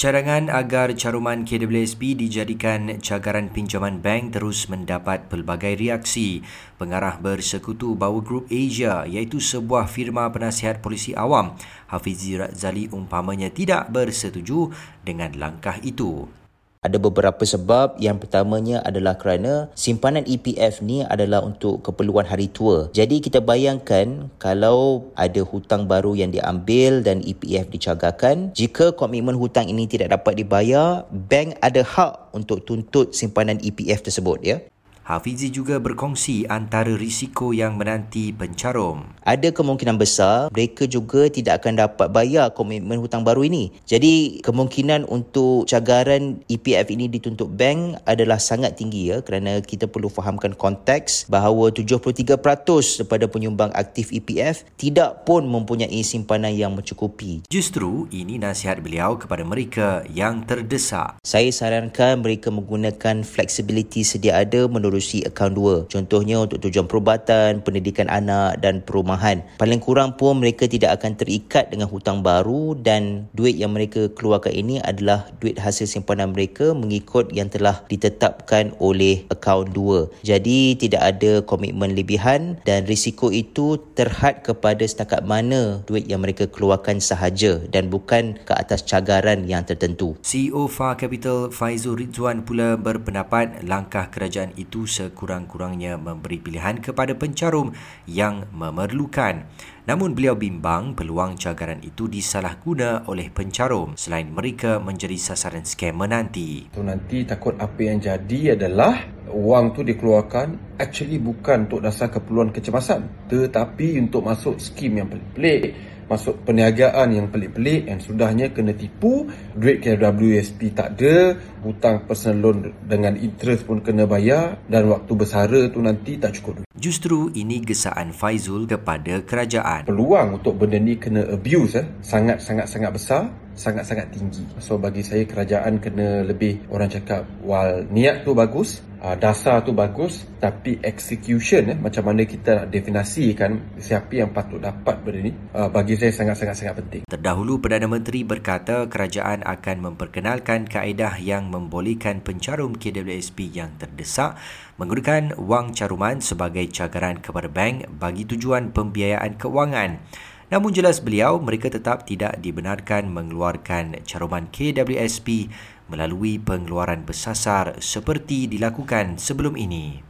Cadangan agar caruman KWSP dijadikan cagaran pinjaman bank terus mendapat pelbagai reaksi. Pengarah bersekutu Bawa Group Asia iaitu sebuah firma penasihat polisi awam, Hafizi Razali umpamanya tidak bersetuju dengan langkah itu. Ada beberapa sebab. Yang pertamanya adalah kerana simpanan EPF ni adalah untuk keperluan hari tua. Jadi kita bayangkan kalau ada hutang baru yang diambil dan EPF dicagarkan, jika komitmen hutang ini tidak dapat dibayar, bank ada hak untuk tuntut simpanan EPF tersebut ya. Hafizi juga berkongsi antara risiko yang menanti pencarum. Ada kemungkinan besar mereka juga tidak akan dapat bayar komitmen hutang baru ini. Jadi kemungkinan untuk cagaran EPF ini dituntut bank adalah sangat tinggi ya kerana kita perlu fahamkan konteks bahawa 73% daripada penyumbang aktif EPF tidak pun mempunyai simpanan yang mencukupi. Justru ini nasihat beliau kepada mereka yang terdesak. Saya sarankan mereka menggunakan flexibility sedia ada menurut menerusi akaun dua. Contohnya untuk tujuan perubatan, pendidikan anak dan perumahan. Paling kurang pun mereka tidak akan terikat dengan hutang baru dan duit yang mereka keluarkan ini adalah duit hasil simpanan mereka mengikut yang telah ditetapkan oleh akaun dua. Jadi tidak ada komitmen lebihan dan risiko itu terhad kepada setakat mana duit yang mereka keluarkan sahaja dan bukan ke atas cagaran yang tertentu. CEO Far Capital Faizul Rizwan pula berpendapat langkah kerajaan sekurang-kurangnya memberi pilihan kepada pencarum yang memerlukan. Namun beliau bimbang peluang cagaran itu disalahguna oleh pencarum selain mereka menjadi sasaran scam menanti. So, nanti takut apa yang jadi adalah wang tu dikeluarkan actually bukan untuk dasar keperluan kecemasan tetapi untuk masuk skim yang pelik-pelik masuk perniagaan yang pelik-pelik dan sudahnya kena tipu. Duit KWSP tak ada hutang personal loan dengan interest pun kena bayar dan waktu bersara tu nanti tak cukup duit. Justru ini gesaan Faizul kepada kerajaan. Peluang untuk benda ni kena abuse eh, sangat-sangat-sangat besar sangat-sangat tinggi. So bagi saya kerajaan kena lebih orang cakap wal niat tu bagus, uh, dasar tu bagus tapi execution eh, macam mana kita nak definasikan siapa yang patut dapat benda ni uh, bagi saya sangat-sangat sangat penting. Terdahulu Perdana Menteri berkata kerajaan akan memperkenalkan kaedah yang membolehkan pencarum KWSP yang terdesak menggunakan wang caruman sebagai cagaran kepada bank bagi tujuan pembiayaan keuangan. Namun jelas beliau mereka tetap tidak dibenarkan mengeluarkan caruman KWSP melalui pengeluaran bersasar seperti dilakukan sebelum ini.